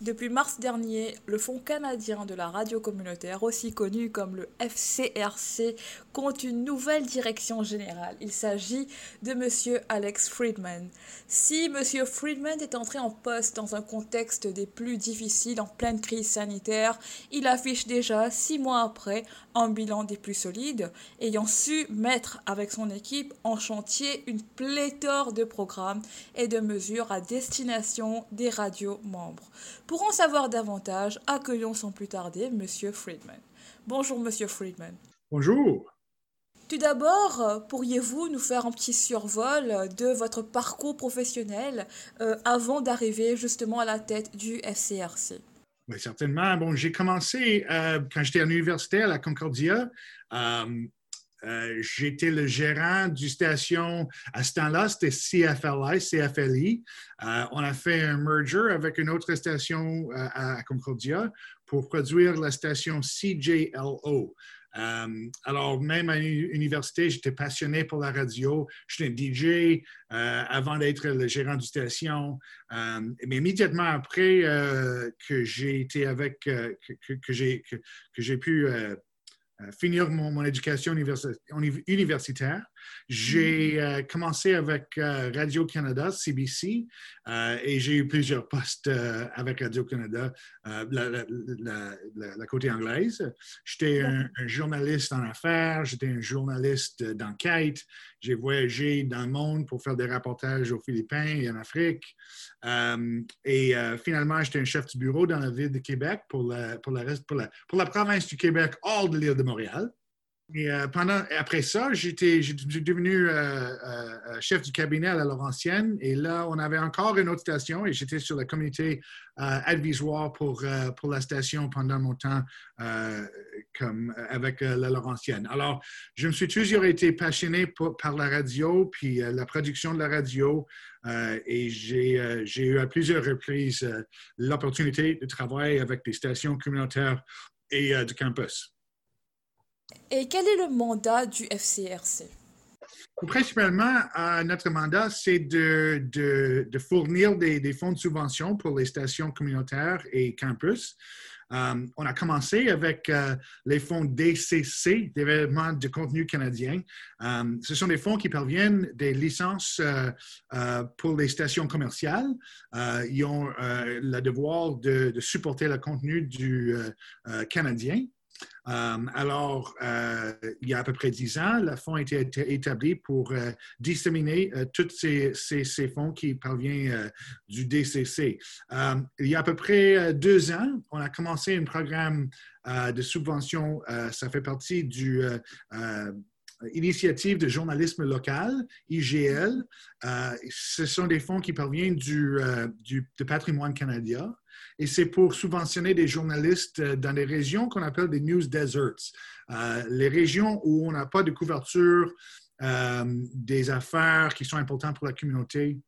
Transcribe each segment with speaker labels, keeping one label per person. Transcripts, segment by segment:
Speaker 1: Depuis mars dernier, le Fonds canadien de la radio communautaire, aussi connu comme le FCRC, compte une nouvelle direction générale. Il s'agit de M. Alex Friedman. Si M. Friedman est entré en poste dans un contexte des plus difficiles en pleine crise sanitaire, il affiche déjà, six mois après, un bilan des plus solides, ayant su mettre avec son équipe en chantier une pléthore de programmes et de mesures à destination des radios membres. Pour en savoir davantage, accueillons sans plus tarder M. Friedman. Bonjour M. Friedman.
Speaker 2: Bonjour.
Speaker 1: Tout d'abord, pourriez-vous nous faire un petit survol de votre parcours professionnel euh, avant d'arriver justement à la tête du FCRC?
Speaker 2: Oui, certainement. Bon, j'ai commencé euh, quand j'étais à l'université à la Concordia. Euh, euh, j'étais le gérant du station à ce temps-là, c'était CFLI, CFLI. On a fait un merger avec une autre station à Concordia pour produire la station CJLO. Alors, même à l'université, j'étais passionné pour la radio. J'étais DJ avant d'être le gérant du station. mais immédiatement après que j'ai été avec, que, que, que j'ai pu euh, finir mon, éducation universitaire. J'ai mm-hmm. euh, commencé avec euh, Radio-Canada, CBC, et j'ai eu plusieurs postes avec Radio-Canada, la, côté anglaise. J'étais un, journaliste en affaires, j'étais un journaliste d'enquête. J'ai voyagé dans le monde pour faire des rapportages aux Philippines et en Afrique. et finalement, j'étais un chef du bureau dans la ville de Québec pour la, pour la, pour la, pour la province du Québec hors de l'île de Montréal. Et euh, après ça, j'étais devenu euh, euh, chef du cabinet à la Laurentienne. Et là, on avait encore une autre station et j'étais sur le comité advisoire pour, pour la station pendant mon temps comme, avec la Laurentienne. Alors, je me suis toujours été passionné par la radio, puis la production de la radio. et j'ai eu à plusieurs reprises l'opportunité de travailler avec des stations communautaires et du campus.
Speaker 1: Et quel est le mandat du FCRC?
Speaker 2: Principalement, euh, notre mandat, c'est de, fournir des, fonds de subvention pour les stations communautaires et campus. Euh, on a commencé avec euh, les fonds DCC, Développement de contenu canadien. ce sont des fonds qui parviennent des licences pour les stations commerciales. ils ont le devoir de, de, supporter le contenu du canadien. Euh, alors, euh, il y a à peu près dix ans, le fonds a été établi pour euh, disséminer tous ces, fonds qui parviennent du DCC. il y a à peu près deux ans, on a commencé un programme de subvention. ça fait partie du Initiative de journalisme local, IGL. ce sont des fonds qui parviennent du, Patrimoine canadien et c'est pour subventionner des journalistes euh, dans des régions qu'on appelle des news deserts, euh, les régions où on n'a pas de couverture euh, des affaires qui sont importantes pour la communauté.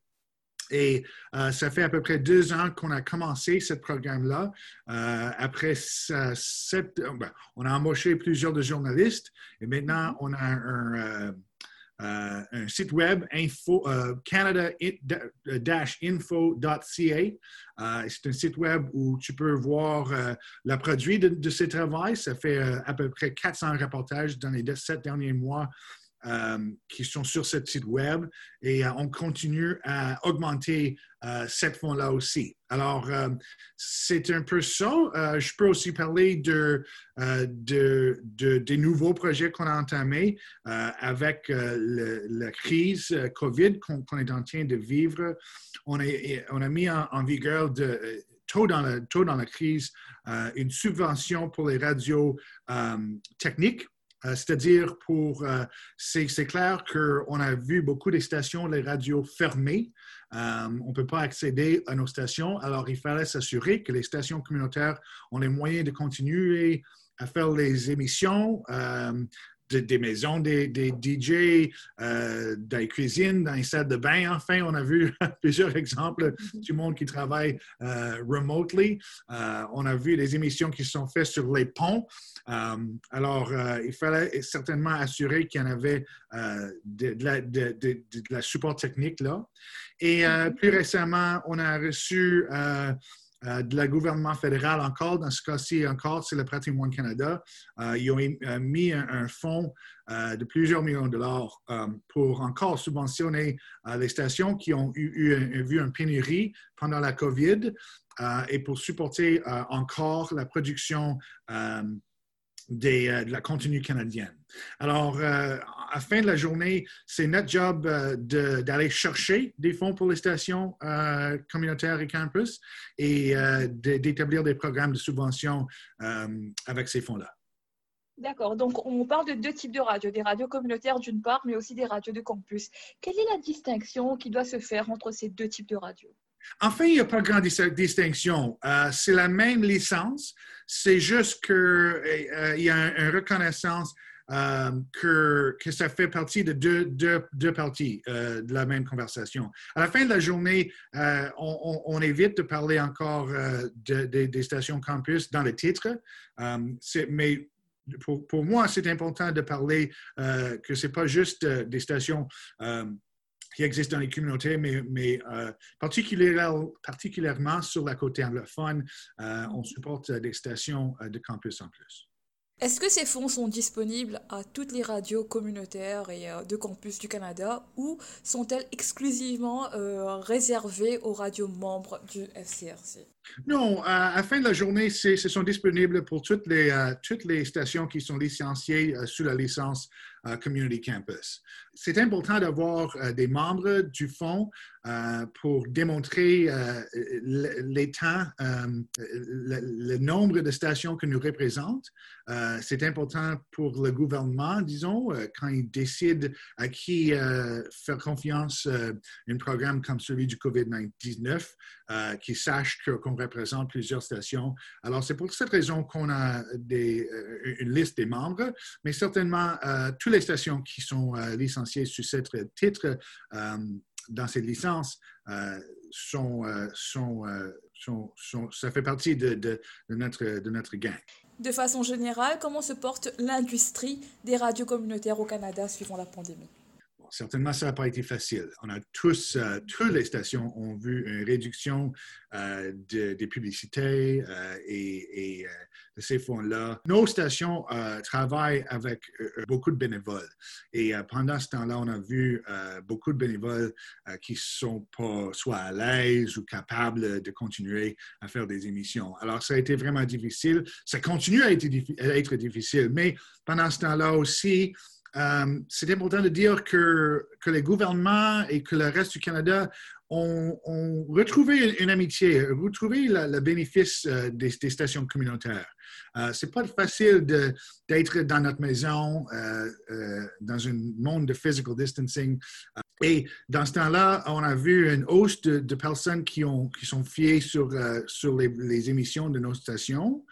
Speaker 2: Et ça fait à peu près deux ans qu'on a commencé ce programme-là. après sept, ben, on a embauché plusieurs de journalistes et maintenant on a un euh, un site web euh, canada-info.ca. Euh, c'est un site web où tu peux voir le produit de, de ces travaux. Ça fait à peu près 400 reportages dans les sept derniers mois qui sont sur ce site web et euh, on continue à augmenter euh, cette fonds-là aussi. Alors, c'est un peu ça. je peux aussi parler de, de, des nouveaux projets qu'on a entamés avec la crise COVID qu'on est en train de vivre. On, on a mis en, vigueur tôt dans, la, tôt dans la crise, une subvention pour les radios techniques euh, c'est-à-dire, pour, euh, c'est, clair qu'on a vu beaucoup des stations, les radios fermées. Euh, on ne peut pas accéder à nos stations. Alors, il fallait s'assurer que les stations communautaires ont les moyens de continuer à faire les émissions, des maisons des, des DJ, euh, dans les cuisines, dans les salles de bain. Enfin, on a vu plusieurs exemples du monde qui travaille euh, remotely. Euh, on a vu des émissions qui sont faites sur les ponts. Alors, il fallait certainement assurer qu'il y en avait de, la, de, la, support technique là. Et plus récemment, on a reçu de la gouvernement fédéral encore. Dans ce cas-ci, encore, c'est le Patrimoine Canada. ils ont mis un, fonds de plusieurs millions de dollars pour encore subventionner les stations qui ont eu, vu une pénurie pendant la COVID et pour supporter encore la production de la contenu canadienne. Alors, à la fin de la journée, c'est notre job d'aller chercher des fonds pour les stations communautaires et campus et d'établir des programmes de subvention avec ces fonds-là.
Speaker 1: D'accord. Donc, on parle de deux types de radios, des radios communautaires d'une part, mais aussi des radios de campus. Quelle est la distinction qui doit se faire entre ces deux types de radios?
Speaker 2: Enfin, il n'y a pas de grande distinction. Euh, c'est la même licence, c'est juste qu'il euh, y a une reconnaissance euh, que, que, ça fait partie de deux, parties de la même conversation. À la fin de la journée, on, évite de parler encore des stations campus dans le titre, mais pour, moi, c'est important de parler que ce n'est pas juste des stations qui existent dans les communautés, mais, euh, particulièrement, sur la côté anglophone, euh, on supporte des stations euh, de campus en plus.
Speaker 1: Est-ce que ces fonds sont disponibles à toutes les radios communautaires et de campus du Canada ou sont-elles exclusivement réservées aux radios membres du FCRC?
Speaker 2: Non, à la fin de la journée, ce sont disponibles pour toutes les, toutes les stations qui sont licenciées sous la licence Community Campus. C'est important d'avoir euh, des membres du fonds euh, pour démontrer euh, l'état, le, nombre de stations que nous représentons. c'est important pour le gouvernement, disons, quand il décide à qui faire confiance un programme comme celui du COVID-19, qui sache qu'on représente plusieurs stations. Alors, c'est pour cette raison qu'on a des, une liste des membres, mais certainement, tous les stations qui sont euh, licenciées sur ce titre euh, dans cette licence euh, sont, sont, sont, ça fait partie de, notre, de notre gang.
Speaker 1: De façon générale, comment se porte l'industrie des radios communautaires au Canada suivant la pandémie?
Speaker 2: Certainement, ça n'a pas été facile. On a tous, euh, toutes les stations ont vu une réduction euh, des publicités euh, et, de ces fonds-là. Nos stations travaillent avec beaucoup de bénévoles. Et pendant ce temps-là, on a vu beaucoup de bénévoles qui ne sont pas soit à l'aise ou capables de continuer à faire des émissions. Alors, ça a été vraiment difficile. Ça continue à être difficile, mais pendant ce temps-là aussi, euh, c'est important de dire que, que les gouvernements et que le reste du Canada ont, retrouvé une, amitié, retrouvé le bénéfice euh, des, stations communautaires. Euh, c'est pas facile d'être dans notre maison, euh, dans un monde de physical distancing, et dans ce temps-là, on a vu une hausse de, personnes qui, ont, qui sont fiées sur, euh, sur les, émissions de nos stations.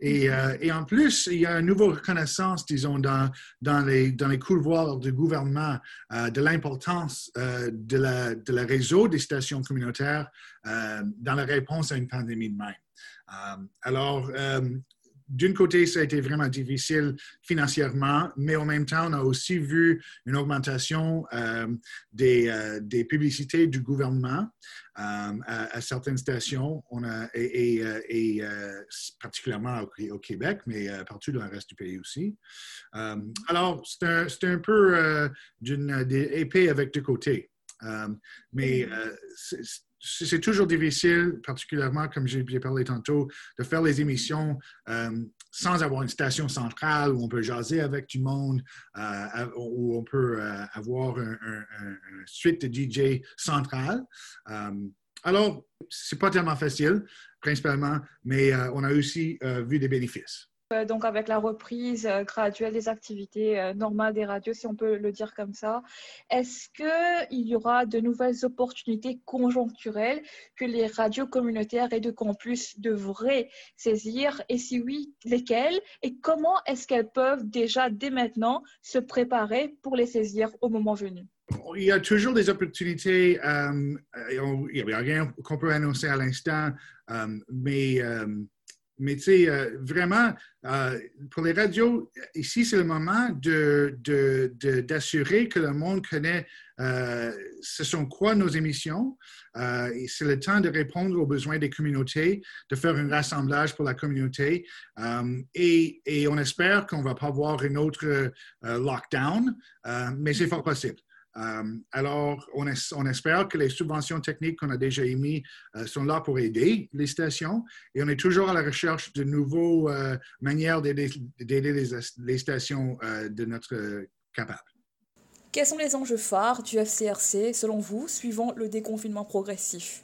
Speaker 2: Et, mm-hmm. euh, et, en plus, il y a une nouvelle reconnaissance, disons, dans, dans, les, dans les couloirs du gouvernement euh, de l'importance de, la, de la réseau des stations communautaires dans la réponse à une pandémie de même. alors, d'un côté, ça a été vraiment difficile financièrement, mais en même temps, on a aussi vu une augmentation euh, des, euh, des, publicités du gouvernement euh, à, certaines stations, on a, et, et, particulièrement au, Québec, mais partout dans le reste du pays aussi. alors, c'est un, un, peu d'une épée avec deux côtés. mais c'est toujours difficile, particulièrement comme j'ai parlé tantôt, de faire les émissions euh, sans avoir une station centrale où on peut jaser avec du monde, euh, où on peut euh, avoir un, suite de DJ central. alors, c'est pas tellement facile, principalement, mais on a aussi vu des bénéfices.
Speaker 1: Euh, donc avec la reprise euh, graduelle des activités euh, normales des radios, si on peut le dire comme ça, est-ce qu'il y aura de nouvelles opportunités conjoncturelles que les radios communautaires et de campus devraient saisir? Et si oui, lesquelles? Et comment est-ce qu'elles peuvent déjà dès maintenant se préparer pour les saisir au moment venu?
Speaker 2: Il y a toujours des opportunités. il n'y a rien qu'on peut annoncer à l'instant, mais mais tu sais, euh, vraiment, euh, pour les radios, ici, c'est le moment d'assurer de, de, que le monde connaît ce sont quoi nos émissions. c'est le temps de répondre aux besoins des communautés, de faire un rassemblage pour la communauté. Et, et, on espère qu'on ne va pas avoir une autre lockdown, mais c'est fort possible. Euh, alors, on, espère que les subventions techniques qu'on a déjà émises euh, sont là pour aider les stations et on est toujours à la recherche de nouvelles euh, manières d'aider les, stations de notre capable.
Speaker 1: Quels sont les enjeux phares du FCRC selon vous, suivant le déconfinement progressif?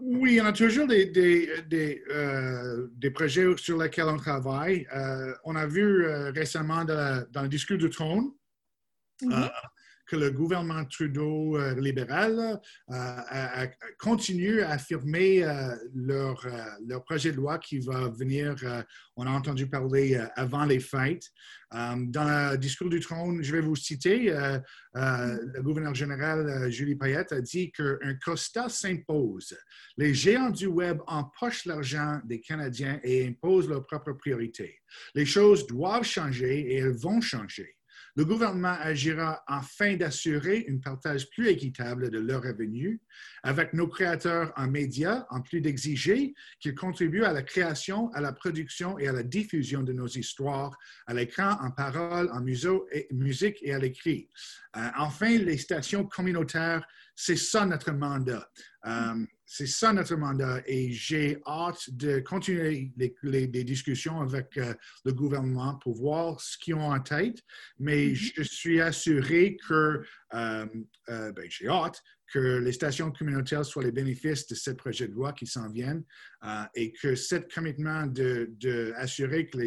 Speaker 2: Oui, on a toujours des, des, projets sur lesquels on travaille. on a vu récemment dans, le discours du trône mm-hmm que le gouvernement Trudeau euh, libéral euh, continue à affirmer euh, leur, leur, projet de loi qui va venir, on a entendu parler avant les fêtes. dans le discours du trône, je vais vous citer, le gouverneur général Julie Payette a dit qu'un constat s'impose. Les géants du Web empochent l'argent des Canadiens et imposent leurs propres priorités. Les choses doivent changer et elles vont changer. Le gouvernement agira afin d'assurer un partage plus équitable de leurs revenus avec nos créateurs en médias, en plus d'exiger qu'ils contribuent à la création, à la production et à la diffusion de nos histoires à l'écran, en parole, en musique et à l'écrit. Euh, enfin, les stations communautaires, c'est ça notre mandat. Euh, c'est ça notre mandat et j'ai hâte de continuer les, discussions avec euh, le gouvernement pour voir ce qu'ils ont en tête, mais mm-hmm. je suis assuré que, euh, euh, ben, j'ai hâte que les stations communautaires soient les bénéfices de ce projet de loi qui s'en viennent et que ce commitment d'assurer de, que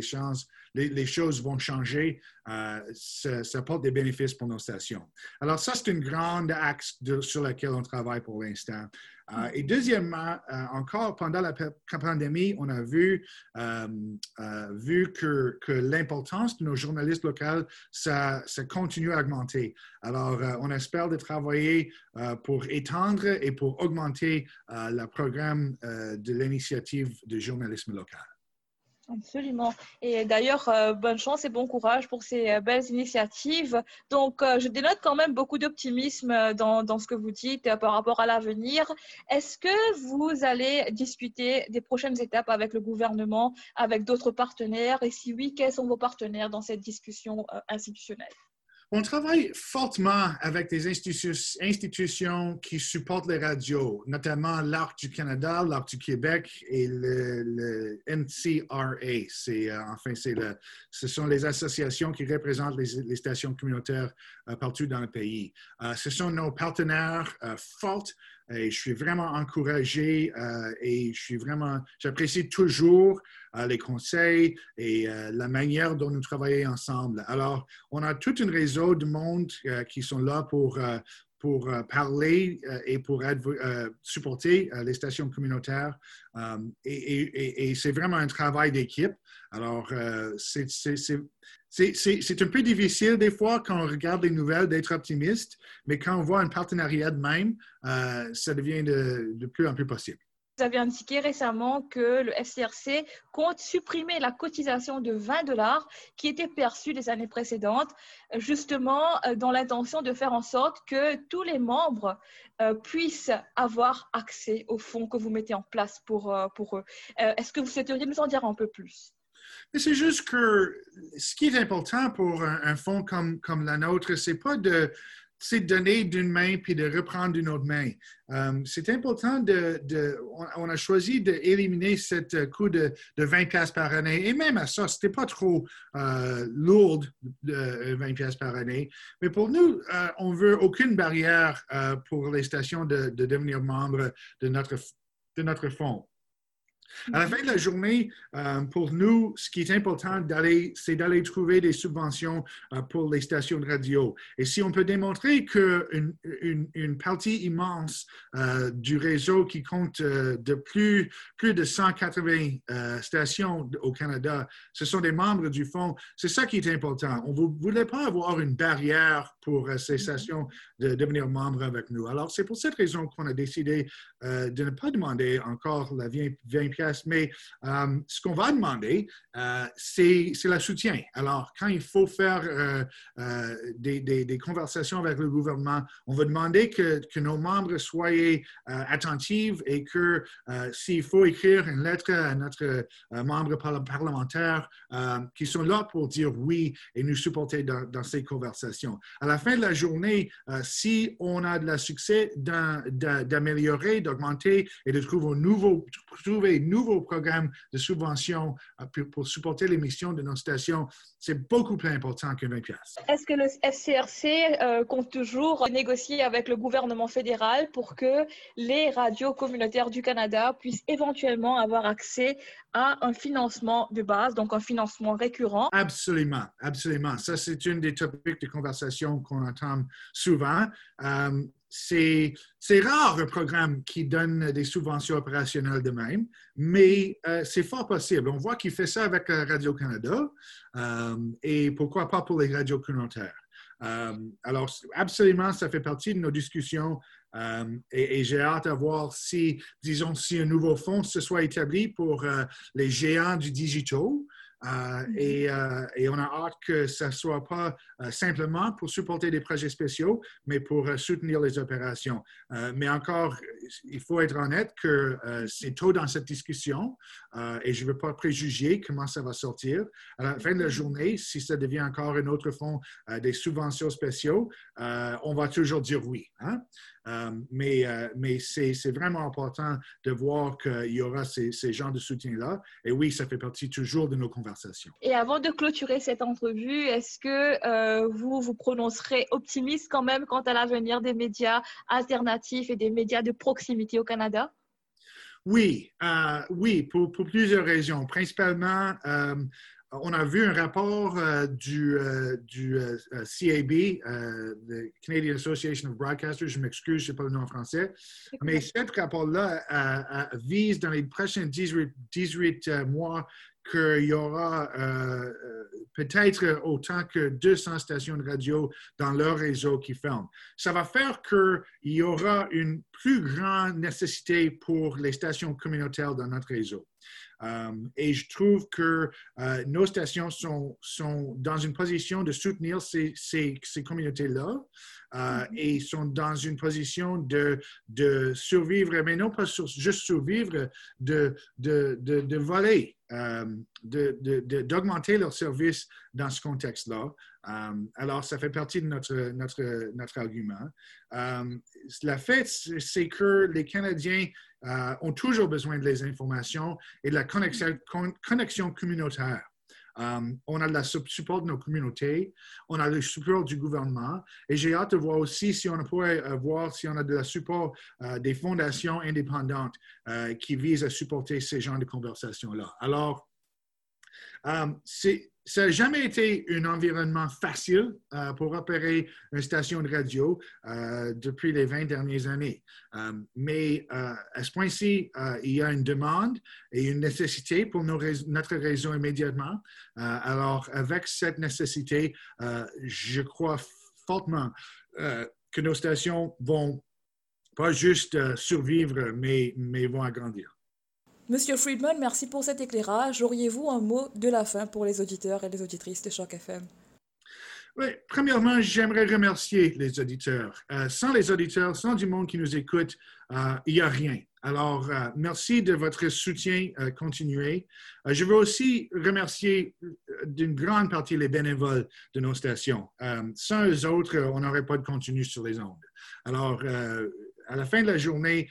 Speaker 2: les, choses vont changer, ça, ça, apporte des bénéfices pour nos stations. Alors ça, c'est une grande axe sur lequel on travaille pour l'instant. Euh, et deuxièmement, euh, encore pendant la pandémie, on a vu, euh, vu que, l'importance de nos journalistes locaux, ça continue à augmenter. Alors, on espère de travailler pour étendre et pour augmenter le programme de l'initiative de journalisme local.
Speaker 1: Absolument. Et d'ailleurs, euh, bonne chance et bon courage pour ces euh, belles initiatives. Donc, euh, je dénote quand même beaucoup d'optimisme dans, dans, ce que vous dites par rapport à l'avenir. Est-ce que vous allez discuter des prochaines étapes avec le gouvernement, avec d'autres partenaires? Et si oui, quels sont vos partenaires dans cette discussion institutionnelle?
Speaker 2: On travaille fortement avec des institutions qui supportent les radios, notamment l'Arc du Canada, l'Arc du Québec et le, NCRA. C'est, euh, enfin, c'est le, ce sont les associations qui représentent les, stations communautaires euh, partout dans le pays. Euh, ce sont nos partenaires forts et je suis vraiment encouragé euh, et je suis vraiment, j'apprécie toujours euh, les conseils et euh, la manière dont nous travaillons ensemble. Alors, on a tout un réseau de monde qui sont là pour, pour parler et pour supporter les stations communautaires. et, c'est vraiment un travail d'équipe. Alors, c'est c'est un peu difficile des fois quand on regarde les nouvelles d'être optimiste, mais quand on voit un partenariat de même, euh, ça devient de, plus en plus possible.
Speaker 1: Vous avez indiqué récemment que le FCRC compte supprimer la cotisation de 20 dollars qui était perçue les années précédentes, justement euh, dans l'intention de faire en sorte que tous les membres euh, puissent avoir accès aux fonds que vous mettez en place pour, pour eux. Est-ce que vous souhaiteriez nous en dire un peu plus?
Speaker 2: C'est juste que ce qui est important pour un, fonds comme, comme la nôtre, c'est pas de c'est donner d'une main puis de reprendre d'une autre main. Euh, c'est important de, on, a choisi d'éliminer ce coût de, de 20 pièces par année. Et même à ça, c'était pas trop euh, lourd de 20 pièces par année. Mais pour nous, euh, on veut aucune barrière pour les stations de, de devenir membres de notre, de notre fonds. À la fin de la journée, euh, pour nous, ce qui est important, c'est d'aller trouver des subventions euh, pour les stations de radio. Et si on peut démontrer qu'une une, partie immense euh, du réseau qui compte de plus, plus de 180 stations au Canada, ce sont des membres du fonds, c'est ça qui est important. On ne voulait pas avoir une barrière pour ces mm-hmm. stations de devenir membres avec nous. Alors, c'est pour cette raison qu'on a décidé de ne pas demander encore la 20 mais ce qu'on va demander, c'est le soutien. Alors, quand il faut faire des, des, conversations avec le gouvernement, on va demander que, que nos membres soient attentifs et que s'il faut écrire une lettre à notre membre parlementaire qui sont là pour dire oui et nous supporter dans ces conversations. À la fin de la journée, si on a de la succès d'améliorer, d'augmenter et de trouver un nouveau, trouver nouveaux programmes de subvention euh, pour, supporter les missions de nos stations, c'est beaucoup plus important que 20 pièces.
Speaker 1: Est-ce que le FCRC euh, compte toujours négocier avec le gouvernement fédéral pour que les radios communautaires du Canada puissent éventuellement avoir accès à un financement de base, donc un financement récurrent?
Speaker 2: Absolument, absolument. Ça, c'est une des topics de conversation qu'on entend souvent. Euh, c'est rare un programme qui donne des subventions opérationnelles de même, mais euh, c'est fort possible. On voit qu'il fait ça avec euh, Radio-Canada euh, et pourquoi pas pour les radios communautaires. alors, absolument, ça fait partie de nos discussions et, j'ai hâte de voir si, disons, si un nouveau fonds se soit établi pour les géants du digital. Euh, mm-hmm. euh, et, on a hâte que ce ne soit pas euh, simplement pour supporter des projets spéciaux, mais pour soutenir les opérations. mais encore, il faut être honnête que c'est tôt dans cette discussion et je ne veux pas préjuger comment ça va sortir. À la fin de la mm-hmm. journée, si ça devient encore un autre fonds des subventions spéciaux, on va toujours dire oui. Hein? Euh, mais euh, mais c'est vraiment important de voir qu'il y aura ces, ces genres de soutien-là. Et oui, ça fait partie toujours de nos conversations.
Speaker 1: Et avant de clôturer cette entrevue, est-ce que euh, vous vous prononcerez optimiste quand même quant à l'avenir des médias alternatifs et des médias de proximité au Canada?
Speaker 2: Oui, oui, pour, pour, plusieurs raisons. Principalement, on a vu un rapport euh, du, euh, du euh, CAB, the Canadian Association of Broadcasters, je m'excuse, je ne sais pas le nom en français, mais ce rapport-là vise dans les prochains 18, 18 mois qu'il y aura peut-être autant que 200 stations de radio dans leur réseau qui ferment. Ça va faire qu'il y aura une plus grande nécessité pour les stations communautaires dans notre réseau. Euh, et je trouve que euh, nos stations sont, sont dans une position de soutenir ces, ces, ces communautés-là euh, mm-hmm. et sont dans une position de, de survivre, mais non pas juste survivre, de, de, de, de voler, d'augmenter leurs services dans ce contexte-là. alors, ça fait partie de notre, notre, notre argument. la fait, c'est que les Canadiens euh, ont toujours besoin de les informations et de la connexion, connexion communautaire. Euh, on a le support de nos communautés, on a le support du gouvernement et j'ai hâte de voir aussi si on pourrait euh, voir si on a de support des fondations indépendantes qui visent à supporter ces genres de conversations-là. Alors, c'est ça n'a jamais été un environnement facile euh, pour opérer une station de radio euh, depuis les 20 dernières années. Euh, mais à ce point-ci, il y a une demande et une nécessité pour notre réseau immédiatement. alors, avec cette nécessité, je crois fortement que nos stations vont pas juste survivre, mais, mais vont agrandir.
Speaker 1: Monsieur Friedman, merci pour cet éclairage. Auriez-vous un mot de la fin pour les auditeurs et les auditrices de Choc FM?
Speaker 2: Oui, premièrement, j'aimerais remercier les auditeurs. Euh, sans les auditeurs, sans du monde qui nous écoute, euh, il n'y a rien. Alors, euh, merci de votre soutien continué. je veux aussi remercier d'une grande partie les bénévoles de nos stations. sans eux autres, on n'aurait pas de contenu sur les ondes. Alors, à la fin de la journée,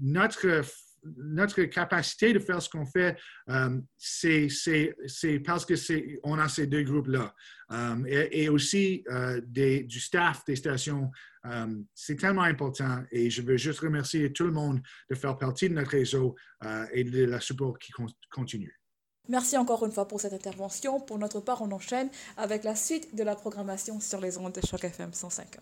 Speaker 2: notre notre capacité de faire ce qu'on fait, euh, c'est parce que on a ces deux groupes-là. Euh, et, aussi euh, du staff des stations. c'est tellement important et je veux juste remercier tout le monde de faire partie de notre réseau et de la support qui continue.
Speaker 1: Merci encore une fois pour cette intervention. Pour notre part, on enchaîne avec la suite de la programmation sur les ondes de Choc FM 105.